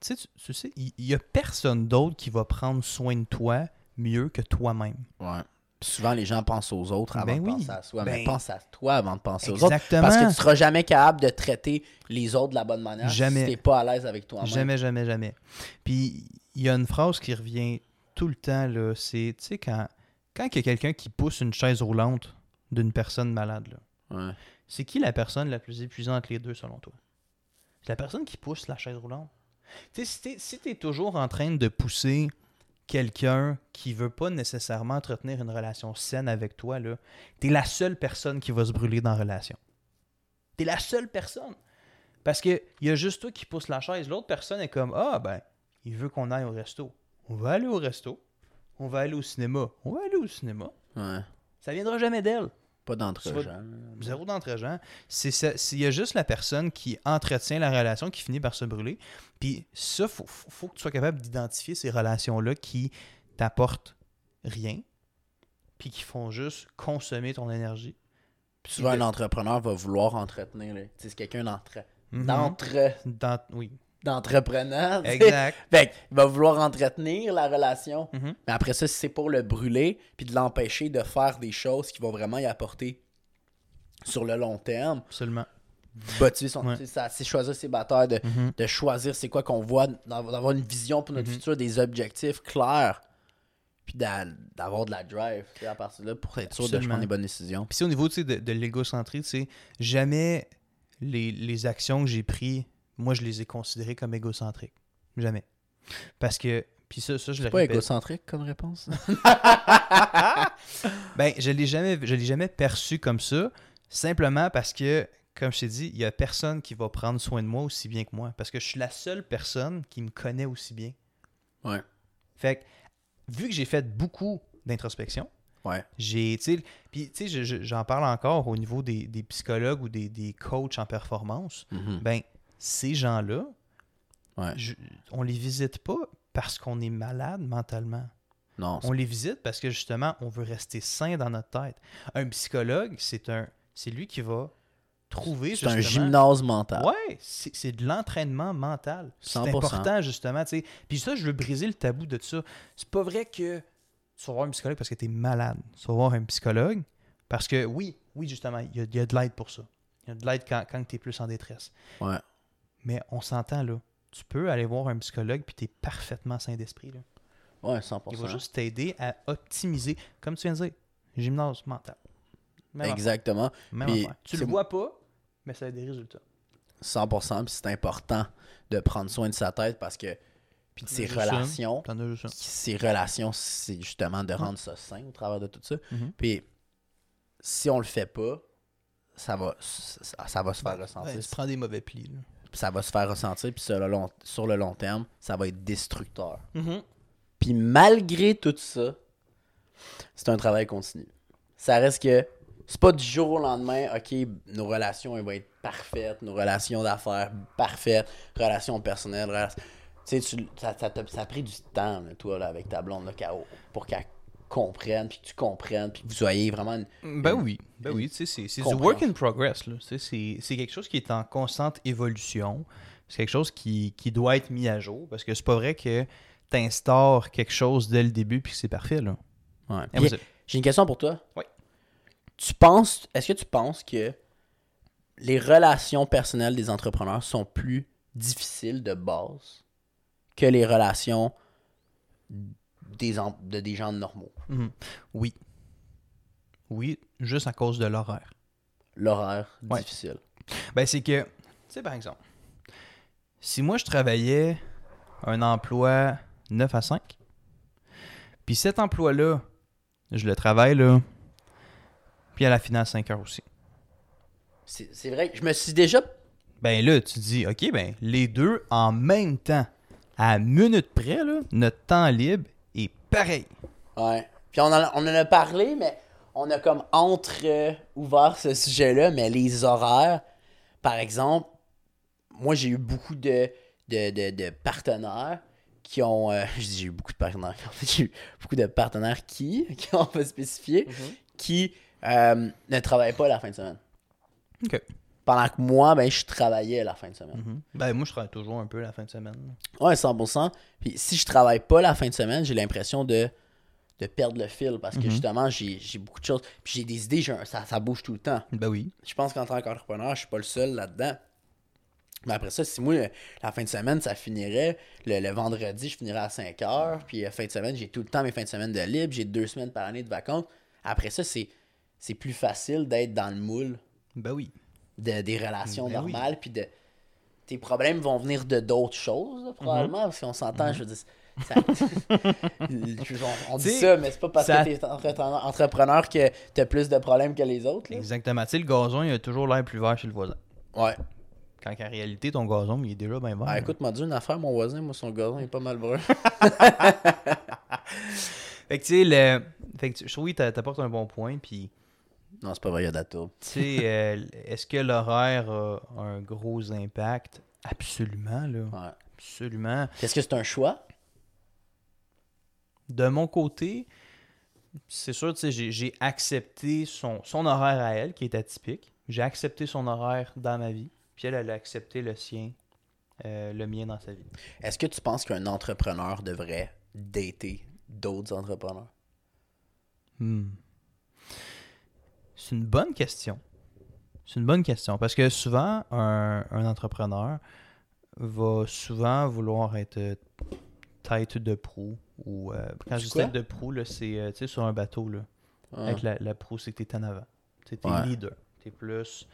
Tu sais, tu, tu sais, il il y, a personne d'autre qui va prendre soin de toi mieux que toi-même. Ouais. Souvent, les gens pensent aux autres avant Ben de oui. penser à soi. mais Ben- pense à toi avant de penser aux autres. Parce que tu seras jamais capable de traiter les autres de la bonne manière Jamais. si tu pas à l'aise avec toi-même. Jamais, jamais, jamais. Puis, il y a une phrase qui revient tout le temps, là. C'est, tu sais, quand, quand il y a quelqu'un qui pousse une chaise roulante d'une personne malade. Ouais. C'est qui la personne la plus épuisante entre les deux, selon toi? C'est la personne qui pousse la chaise roulante. Tu sais, si si t'es toujours en train de pousser quelqu'un qui veut pas nécessairement entretenir une relation saine avec toi, là, t'es la seule personne qui va se brûler dans la relation. T'es la seule personne. Parce que il y a juste toi qui pousse la chaise. L'autre personne est comme Ah ben, il veut qu'on aille au resto. On va aller au resto. On va aller au cinéma. On va aller au cinéma. Ouais. Ça viendra jamais d'elle. Pas d'entre Tu vas- gens. Zéro d'entre-gens. Il y a juste la personne qui entretient la relation qui finit par se brûler. Puis ça, il faut, faut- que tu sois capable d'identifier ces relations-là qui t'apportent rien, puis qui font juste consommer ton énergie. Puis souvent, un entrepreneur va vouloir entretenir. là. Tu sais, C'est quelqu'un d'entre... Mhm. d'entre... Oui, d'entrepreneur. exact. (laughs) Fait qu'il va vouloir entretenir la relation. Mhm. Mais après ça, si c'est pour le brûler, puis de l'empêcher de faire des choses qui vont vraiment y apporter sur le long terme, Absolument. son, Ouais. ça- c'est choisir ses batailles, de, Mhm. de choisir c'est quoi qu'on voit, d'av- d'avoir une vision pour notre Mhm. futur, des objectifs clairs, puis d'a- d'avoir de la drive à partir de là pour être sûr de prendre les bonnes décisions. Puis au niveau de, de l'égocentrie, tu sais, jamais les, les actions que j'ai prises, moi, je les ai considérées comme égocentriques. Jamais. Parce que Puis ça, ça je le pas répète. égocentrique comme réponse? (laughs) (laughs) Ben, je l'ai jamais, je l'ai jamais perçu comme ça, simplement parce que, comme je t'ai dit, il y a personne qui va prendre soin de moi aussi bien que moi, parce que je suis la seule personne qui me connaît aussi bien. Ouais. Fait que, vu que j'ai fait beaucoup d'introspection, Ouais. j'ai, puis tu sais, je- je- j'en parle encore au niveau des, des psychologues ou des, des coachs en performance. Mhm. Ben, ces gens-là, Ouais. on les visite pas parce qu'on est malade mentalement. Non, On les visite parce que justement, on veut rester sain dans notre tête. Un psychologue, c'est un, c'est lui qui va trouver c'est un gymnase mental. Ouais, c'est de l'entraînement mental. C'est 100%. important justement, tu sais. Puis ça, je veux briser le tabou de ça. C'est pas vrai que tu vas voir un psychologue parce que tu es malade. Tu vas voir un psychologue parce que oui, oui justement, il y a, il y a de l'aide pour ça. Il y a de l'aide quand, quand tu es plus en détresse. Ouais. Mais on s'entend là. Tu peux aller voir un psychologue puis tu es parfaitement sain d'esprit. là. Ouais, 100%. Il va juste t'aider à optimiser, comme tu viens de dire, gymnase mental. Même Exactement. même Puis. Tu le vois pas, mais ça a des résultats. 100%. Puis c'est important de prendre soin de sa tête parce que. Puis de ses relations. Ses relations, c'est justement de rendre ça sain au travers de tout ça. Mhm. Puis si on le fait pas, ça va, ça, ça va se faire ressentir. Ouais, tu prends des mauvais plis. là. Ça va se faire ressentir. Puis sur le long, sur le long terme, ça va être destructeur. Mhm. Puis malgré tout ça, c'est un travail continu. Ça reste que c'est pas du jour au lendemain, ok, nos relations elles vont être parfaites, nos relations d'affaires parfaites, relations personnelles, rela- tu sais, ça, ça, ça a pris du temps, là, toi, là, avec ta blonde, là, qu'elle- pour qu'elle comprenne, puis que tu comprennes, puis que vous soyez vraiment une- Ben oui, ben oui, c'est du work in progress. C'est quelque chose qui est en constante évolution. C'est quelque chose qui, qui doit être mis à jour parce que c'est pas vrai que tu instaures quelque chose dès le début puis que c'est parfait. Là. Ouais. J'ai une question pour toi. Oui. Tu penses, est-ce que tu penses que les relations personnelles des entrepreneurs sont plus difficiles de base que les relations des, de des gens normaux? Mhm. Oui. Oui, juste à cause de l'horaire. L'horaire Ouais. difficile. Ben, c'est que, tu sais, par exemple, si moi je travaillais un emploi 9 à 5, puis cet emploi-là, je le travaille là, puis à la finale 5 heures aussi. C'est vrai je me suis déjà. Ben là, tu dis, OK, ben les deux en même temps, à minute près, là, notre temps libre pareil. Ouais. Puis on en, a- on en a parlé, mais on a comme entre ouvert ce sujet-là, mais les horaires, par exemple, moi j'ai eu beaucoup de, de, de, de partenaires qui ont. euh, (laughs) j'ai eu beaucoup de partenaires. En (laughs) fait, j'ai eu beaucoup de partenaires qui, (laughs) qui ont pas spécifié, qui euh, ne travaillaient pas la fin de semaine. OK. Pendant que moi, ben, je travaillais la fin de semaine. Ben moi, je travaille toujours un peu la fin de semaine. Ouais, 100%. Puis si je travaille pas la fin de semaine, j'ai l'impression de, de perdre le fil parce que Mhm. justement, j'ai j'ai beaucoup de choses. Puis j'ai des idées, un- ça, ça bouge tout le temps. Ben oui. Je pense qu'en tant qu'entrepreneur, je suis pas le seul là-dedans. Mais après ça, si moi, la fin de semaine, ça finirait, le, le vendredi, je finirais à 5 heures, puis la fin de semaine, j'ai tout le temps mes fins de semaine de libre, j'ai deux semaines par année de vacances. Après ça, c'est c'est plus facile d'être dans le moule Ben oui. De, des relations Ben oui. normales, puis de tes problèmes vont venir de d'autres choses, là, probablement, parce qu'on s'entend, je veux dire, ça- (laughs) on, on dit ça, mais c'est pas parce ça- que t'es entrepreneur, entrepreneur que t'as plus de problèmes que les autres, là. Exactement. Tu sais, le gazon, il a toujours l'air plus vert chez le voisin. Ouais. Quand en réalité, ton gazon, il est déjà bien vert. Ah, écoute, m'a dit une affaire, mon voisin, moi, son gazon, il est pas mal brun. (laughs) Fait que tu sais, le... fait que je trouve que t'a- t'apportes un bon point, puis non, c'est pas vrai, il y a data. tu sais, euh, est-ce que l'horaire a un gros impact? Absolument, là. Ouais. Absolument. Est-ce que c'est un choix? De mon côté, c'est sûr, tu sais, j'ai- j'ai accepté son, son horaire à elle, qui est atypique. J'ai accepté son horaire dans ma vie, puis elle, elle a accepté le sien, euh, le mien dans sa vie. Est-ce que tu penses qu'un entrepreneur devrait dater d'autres entrepreneurs? Hmm. C'est une bonne question. C'est une bonne question. Parce que souvent, un, un entrepreneur va souvent vouloir être tête de proue. Ou, euh, quand je C'est dis tête de proue, c'est euh, sur un bateau. Là, Ah. Avec la, la proue, c'est que tu es en avant. Tu es Ouais. leader. Tu es plus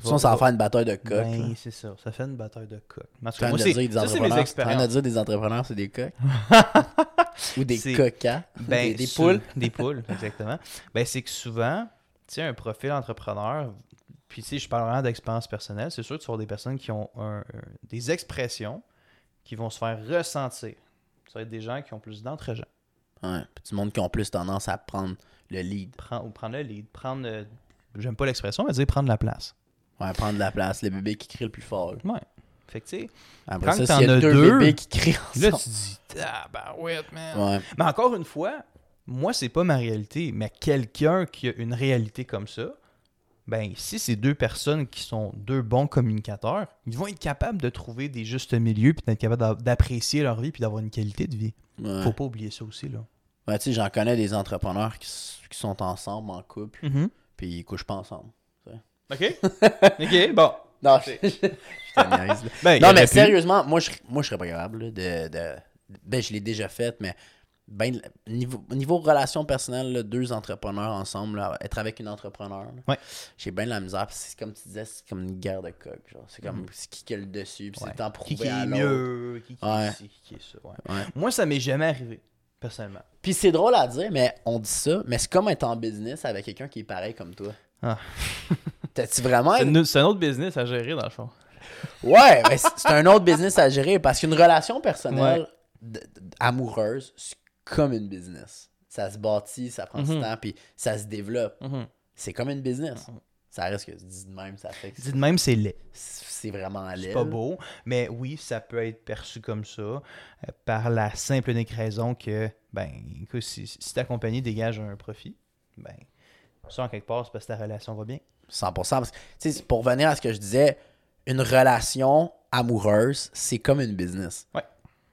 Sinon, ça va faire une bataille de coq. Ben, c'est ça. Ça fait une bataille de coq. Cas, viens moi, de c'est dire des ça, c'est entrepreneurs. De expériences. dire des entrepreneurs, c'est des coqs? (laughs) Ou des C'est- coquins? Ben, des, des poules? Des poules, (laughs) exactement. Ben, c'est que souvent, sais, un profil entrepreneur, puis sais, je parle vraiment d'expérience personnelle, c'est sûr que tu vas des personnes qui ont un- un- des expressions qui vont se faire ressentir. Ça va être des gens qui ont plus d'entre-gens. Ouais. Puis du monde qui ont plus tendance à prendre le lead. Prendre, ou prendre le lead, prendre, euh, j'aime pas l'expression, mais dire prendre la place. Ouais, prendre la place. Le bébé qui crie le plus fort. Ouais. Fait que tu sais, Après Quand ça, t'en as deux, deux, bébés qui crient là, tu dis, ah, ben ouais, man. Ouais. Mais encore une fois, moi, c'est pas ma réalité, mais quelqu'un qui a une réalité comme ça, ben, si c'est deux personnes qui sont deux bons communicateurs, ils vont être capables de trouver des justes milieux puis d'être capables d'a- d'apprécier leur vie puis d'avoir une qualité de vie. Ouais. Faut pas oublier ça aussi, là. Ouais, tu sais, j'en connais des entrepreneurs qui, qui sont ensemble en couple, puis ils couchent pas ensemble. OK. (laughs) OK, bon. Non, (laughs) je, je là. Ben, Non, mais sérieusement, moi je, moi, je serais pas capable là, de, de- Ben, je l'ai déjà fait, mais ben, niveau, niveau relation personnelle, là, deux entrepreneurs ensemble, là, être avec une entrepreneur, Ouais. j'ai bien de la misère. C'est comme tu disais, c'est comme une guerre de coq. C'est comme c'est qui qui a le dessus, puis Mm. Ouais. c'est le temps Qui, prouver qui à est mieux, qui, qui, Ouais. qui- qui est ça. Moi, ça m'est jamais arrivé, personnellement. Puis c'est drôle à dire, mais on dit ça, mais c'est comme être en business avec quelqu'un qui est pareil comme toi. Ah. (laughs) T'as-tu vraiment. C'est un autre business à gérer, dans le fond. Ouais, mais c'est un autre business à gérer parce qu'une relation personnelle amoureuse, comme une business. Ça se bâtit, ça prend du Mhm. temps, puis ça se développe. C'est comme une business. Mhm. Ça reste que dit de même, ça fait que Dit de même, c'est laid. c'est vraiment à C'est pas beau, mais oui, ça peut être perçu comme ça euh, par la simple unique raison que, ben, écoute, si, si ta compagnie dégage un profit, ben, ça en quelque part, c'est parce que ta relation va bien. 100%. Parce que, tu sais, pour revenir à ce que je disais, une relation amoureuse, c'est comme une business. Ouais.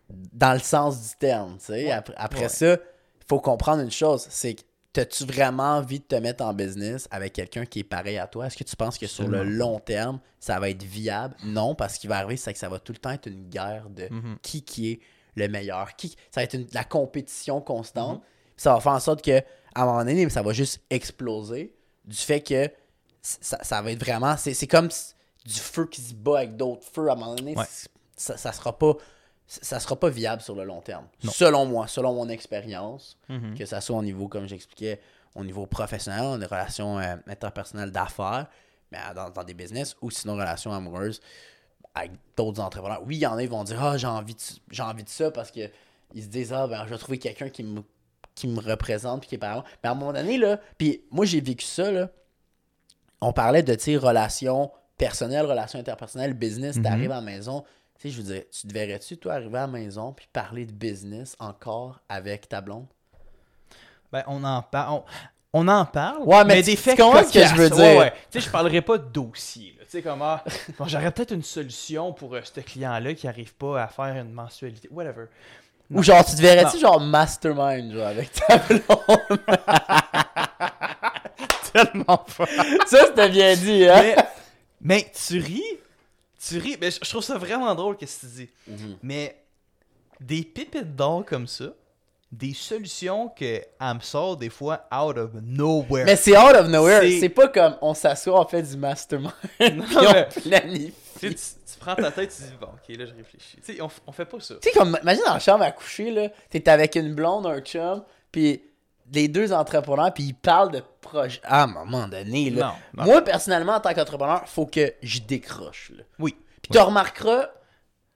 Dans le sens du terme, tu sais. Ouais. Après, après Ouais. ça, il faut comprendre une chose, c'est que T'as-tu vraiment envie de te mettre en business avec quelqu'un qui est pareil à toi? Est-ce que tu penses que sur le long terme, ça va être viable? Non, parce qu'il va arriver, c'est que ça va tout le temps être une guerre de Mhm. qui qui est le meilleur. Qui, ça va être une- la compétition constante. Mhm. Puis ça va faire en sorte que à un moment donné, ça va juste exploser du fait que ça, ça va être vraiment. C'est comme du feu qui se bat avec d'autres feux. À un moment donné, Ouais. ça, ça sera pas. Ça sera pas viable sur le long terme. Non. Selon moi, selon mon expérience, Mhm. que ça soit au niveau, comme j'expliquais, au niveau professionnel, en relations euh, interpersonnelles d'affaires, mais dans, dans des business, ou sinon relations amoureuses avec d'autres entrepreneurs. Oui, il y en a, ils vont dire Ah, j'ai envie, de, j'ai envie de ça parce que ils se disent Ah, ben, je vais trouver quelqu'un qui me, qui me représente puis qui est par Mais à un moment donné, là, puis moi, j'ai vécu ça, là. On parlait de, tu relations personnelles, relations interpersonnelles, business, Mhm. t'arrives à la maison. Tu sais, je veux dire, tu te verrais-tu, toi, arriver à la maison puis parler de business encore avec ta blonde? Ben, on en parle. On, on en parle. Ouais, mais des faits ce que je veux dire? Ouais, ouais. Tu sais, je parlerai pas de dossier. Tu sais, comme, ah, (laughs) bon, j'aurais peut-être une solution pour euh, ce client-là qui arrive pas à faire une mensualité. Whatever. Ou genre, tu te verrais-tu Non. genre mastermind, genre, avec ta blonde? (laughs) (laughs) Tellement pas. ça, c'était bien dit, hein? mais, mais tu ris? Tu ris. Mais je trouve ça vraiment drôle que tu dis. Mhm. Mais des pépites d'or comme ça, des solutions que elle me sort des fois out of nowhere. Mais c'est out of nowhere. C'est- pas comme on s'assoit, on fait du mastermind, (laughs) Non, on planifie. tu, tu- prends ta tête, tu dis bon, ok, là je réfléchis. Tu sais, on, on fait pas ça. Tu sais, comme, imagine dans la chambre à coucher, là, t'es avec une blonde, un chum, puis les deux entrepreneurs, puis ils parlent de projets. À un moment donné, là. Non, non. Moi, personnellement, en tant qu'entrepreneur, faut que je décroche, là. Oui. Puis tu remarqueras,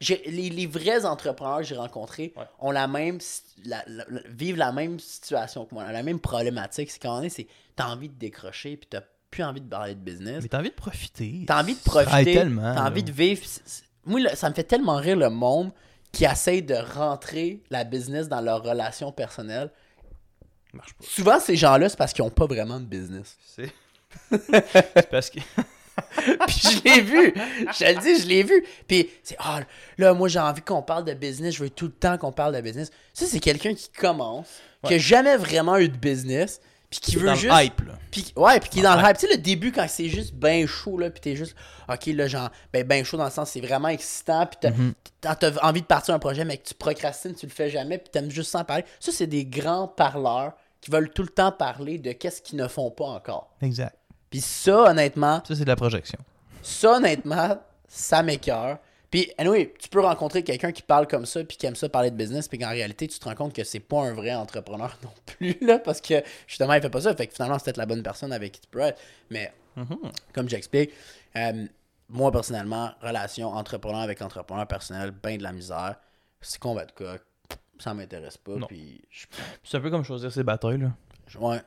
les, les vrais entrepreneurs que j'ai rencontrés Ouais. ont la même, la- la- la- vivent la même situation que moi, la même problématique. C'est qu'en est, c'est t'as envie de décrocher, puis t'as plus envie de parler de business. Mais t'as envie de profiter. T'as envie de profiter, tellement. t'as envie de vivre. Moi, là, ça me fait tellement rire le monde qui essaye de rentrer la business dans leur relation personnelle. Marche pas. Souvent, ces gens-là, c'est parce qu'ils ont pas vraiment de business. C'est (laughs) c'est parce que. (laughs) Puis je l'ai vu. Je te le dis, je l'ai vu. Puis c'est, ah, là, moi, j'ai envie qu'on parle de business. Je veux tout le temps qu'on parle de business. Ça, c'est quelqu'un qui commence, qui a jamais vraiment eu de business, puis qui veut dans juste. le hype, là. Puis, ouais, puis qui est dans le hype. Tu sais, le début, quand c'est juste ben chaud, là, puis t'es juste, ok, là, genre, ben, ben chaud dans le sens, c'est vraiment excitant, puis t'as t'as- t'as envie de partir un projet, mais que tu procrastines, tu le fais jamais, puis t'aimes juste sans parler. Ça, c'est des grands parleurs qui veulent tout le temps parler de qu'est-ce qu'ils ne font pas encore. Exact. Puis ça, honnêtement, Ça, c'est de la projection. Ça, honnêtement, ça m'écœure. Puis, anyway, tu peux rencontrer quelqu'un qui parle comme ça, puis qui aime ça parler de business, puis qu'en réalité, tu te rends compte que c'est pas un vrai entrepreneur (laughs) non plus, là, parce que justement, il fait pas ça. Fait que finalement, c'est peut-être la bonne personne avec qui tu peux être. Mais, comme j'explique, euh, moi, personnellement, relation entrepreneur avec entrepreneur personnel, ben de la misère. C'est va être coq. Ça m'intéresse pas. Puis, je- C'est un peu comme choisir ses batailles, là. ouais.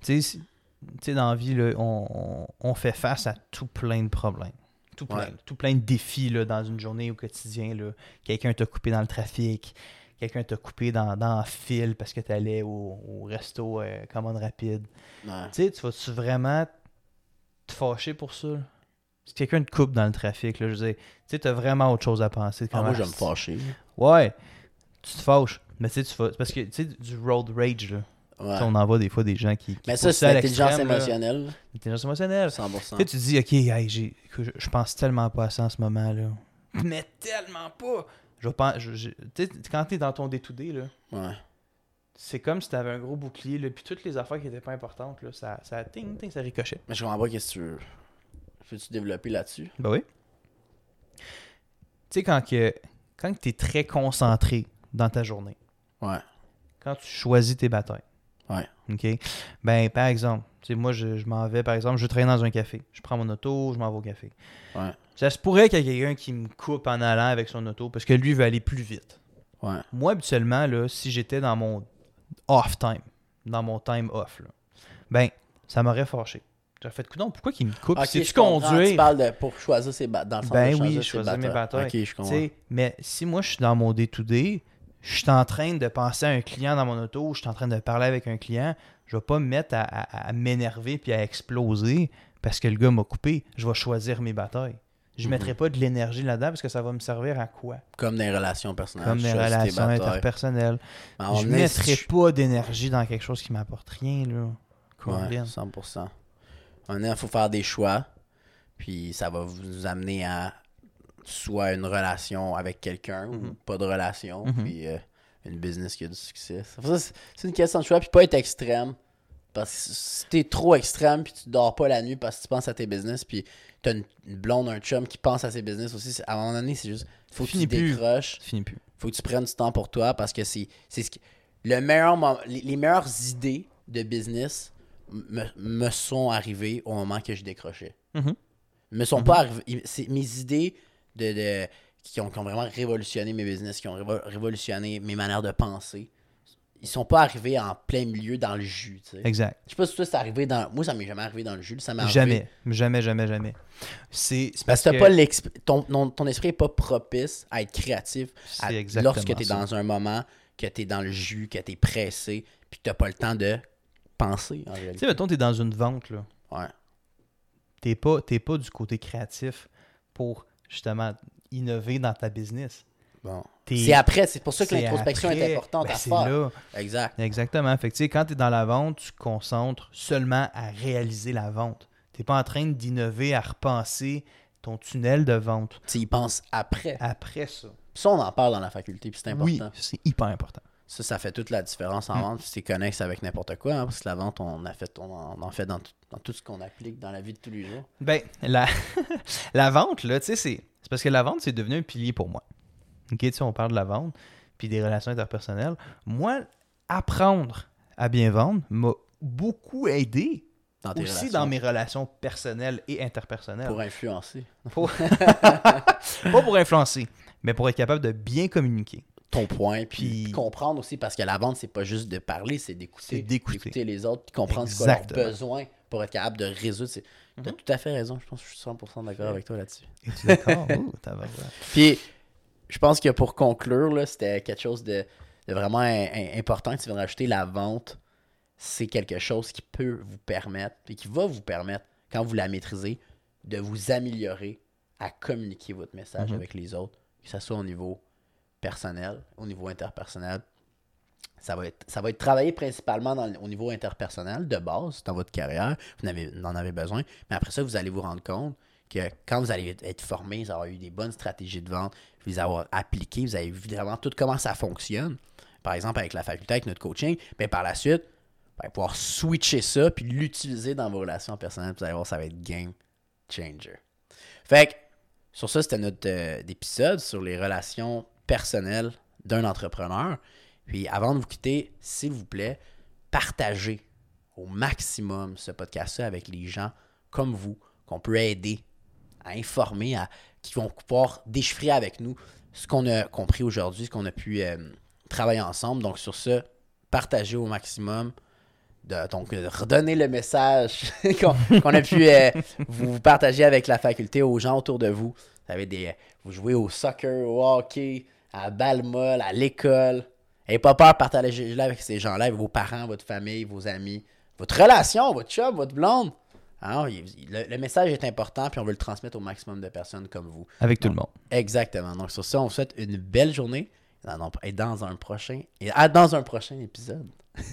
Tu sais, si- tu sais, dans la vie, là, on, on- fait face à tout plein de problèmes. Tout plein, Ouais. tout plein de défis là, dans une journée au quotidien. là. Quelqu'un t'a coupé dans le trafic. Quelqu'un t'a coupé dans, dans un fil parce que t'allais au, au resto euh, commande rapide. ouais. Tu sais, tu vas-tu vraiment te fâcher pour ça? là? Si quelqu'un te coupe dans le trafic, là, je veux dire, tu sais, t'as vraiment autre chose à penser. Ah, moi, je vais me fâcher. Ouais, tu te fâches. Mais tu sais, tu. Parce que, tu sais, du road rage, là. Ouais. On en voit des fois des gens qui. qui Mais ça, c'est l'intelligence émotionnelle. L'intelligence émotionnelle. 100%. Tu sais, tu te dis, OK, hey, j'ai, je, pense tellement pas à ça en ce moment, là. Mais tellement pas! Je pense, je- je- tu sais, quand t'es dans ton day-to-day, là, Ouais. c'est comme si t'avais un gros bouclier, là, puis toutes les affaires qui étaient pas importantes, là, ça, ça ting, ting, ça ricochait. Mais je comprends pas qu'est-ce que tu veux. Peux-tu développer là-dessus? Ben oui. Tu sais, quand, que, quand t'es très concentré dans ta journée, Ouais. quand tu choisis tes batailles. Ouais. OK? Ben, par exemple, tu sais, moi, je, je m'en vais, par exemple, je travailler dans un café. Je prends mon auto, je m'en vais au café. Ouais. Ça se pourrait qu'il y ait quelqu'un qui me coupe en allant avec son auto parce que lui veut aller plus vite. Ouais. Moi, habituellement, là, si j'étais dans mon off time, dans mon time off, là, ben, ça m'aurait fâché. J'aurais fait, coudonc, pourquoi qu'il me coupe? Ok, Si je tu comprends. conduis. Tu parles de pour choisir ses batailles. Ben oui, choisir mes batailles. Ok, je comprends. mais si moi je suis dans mon day-to-day, je suis en train de penser à un client dans mon auto, je suis en train de parler avec un client, je vais pas me mettre à, à- à m'énerver puis à exploser parce que le gars m'a coupé. Je vais choisir mes batailles. Je Mhm. mettrai pas de l'énergie là-dedans parce que ça va me servir à quoi? Comme des relations personnelles. Comme des relations interpersonnelles. Je donné, mettrai si pas d'énergie dans quelque chose qui m'apporte rien, là. Ouais, Colin. 100%. À un moment donné, il faut faire des choix. Puis ça va vous amener à soit une relation avec quelqu'un ou Mhm. pas de relation. Mhm. Puis euh, une business qui a du succès. C'est une question de choix. Puis pas être extrême. Parce que si t'es trop extrême puis tu dors pas la nuit parce que tu penses à tes business puis t'as une, une blonde, un chum qui pense à ses business aussi, à un moment donné, c'est juste. Faut que tu décroches Ça finit plus. faut que tu prennes du temps pour toi parce que c'est ce qui le meilleur moment- les, les meilleures idées de business me, me sont arrivées au moment que je décrochais. Mhm. Me sont pas arrivées mes idées de, de- qui, ont, qui ont vraiment révolutionné mes business, qui ont révo- révolutionné mes manières de penser. Ils sont pas arrivés en plein milieu dans le jus, tu sais. Exact. Je sais pas si toi c'est arrivé dans moi ça m'est jamais arrivé dans le jus, ça m'est arrivé Jamais. Jamais, jamais, jamais. C'est parce parce que pas ton, non- ton esprit est pas propice à être créatif à- lorsque tu es ça. dans un moment, que tu es dans le jus, que tu es pressé, puis que tu pas le temps de penser en Tu sais, mettons, t'es dans une vente, là. Ouais. T'es pas, t'es pas du côté créatif pour, justement, innover dans ta business. Bon. C'est après, c'est pour ça que l'introspection est importante Ben, à c'est faire. là. Exact. Exactement. Fait que, tu sais, quand tu es dans la vente, tu te concentres seulement à réaliser la vente. Tu pas en train d'innover, à repenser ton tunnel de vente. Tu y penses après. Après ça. Ça, on en parle dans la faculté, puis c'est important. Oui, c'est hyper important. Ça, ça fait toute la différence en Mm. vente, c'est connexe avec n'importe quoi, hein, parce que la vente, on, a fait, on, en- on en fait dans tout, dans tout ce qu'on applique dans la vie de tous les jours. Ben, la, (laughs) la vente, là, tu sais, c'est c'est parce que la vente, c'est devenu un pilier pour moi. OK, tu sais, on parle de la vente, puis des relations interpersonnelles. Moi, apprendre à bien vendre m'a beaucoup aidé Dans aussi relations, dans mes relations personnelles et interpersonnelles. Pour influencer Pour- (laughs) Pas pour influencer, mais pour être capable de bien communiquer. Ton point, puis Puis- comprendre aussi, parce que la vente, c'est pas juste de parler, c'est d'écouter. C'est d'écouter. les autres, puis comprendre ce qu'ils ont Exactement. besoin pour être capable de résoudre. ces- T'as Mhm. tout à fait raison, je pense que je suis 100% d'accord avec toi là-dessus. Es-tu d'accord? (laughs) Puis, je pense que pour conclure, là, c'était quelque chose de, de vraiment im- im- important que tu viens de rajouter. La vente, c'est quelque chose qui peut vous permettre, et qui va vous permettre, quand vous la maîtrisez, de vous améliorer à communiquer votre message Mhm. avec les autres, que ce soit au niveau personnel, au niveau interpersonnel. Ça va être, ça va être travaillé principalement au niveau interpersonnel, de base, dans votre carrière. Vous en avez, besoin. Mais après ça, vous allez vous rendre compte que quand vous allez être formé, vous avez eu des bonnes stratégies de vente, vous les avoir appliquées, vous avez vu vraiment tout comment ça fonctionne. Par exemple, avec la faculté, avec notre coaching, mais par la suite, vous allez pouvoir switcher ça puis l'utiliser dans vos relations personnelles. Vous allez voir, ça va être game changer. Fait que, sur ça, c'était notre euh, épisode sur les relations personnelles d'un entrepreneur. Puis avant de vous quitter, s'il vous plaît, partagez au maximum ce podcast-là avec les gens comme vous, qu'on peut aider à informer, à, qui vont pouvoir déchiffrer avec nous ce qu'on a compris aujourd'hui, ce qu'on a pu euh, travailler ensemble. Donc sur ce, partagez au maximum. De, donc, de redonner le message (laughs) qu'on qu'on a pu euh, vous partager avec la faculté aux gens autour de vous. Vous, avez des, vous jouez au soccer, au hockey, à molle, à l'école. N'ayez pas peur de partager avec ces gens-là, avec vos parents, votre famille, vos amis, votre relation, votre chum, votre blonde. Alors, le, le message est important, puis on veut le transmettre au maximum de personnes comme vous. Avec tout le monde. Exactement. Donc, sur ça, on vous souhaite une belle journée et dans, et dans un prochain, et, ah, dans un prochain épisode. (laughs)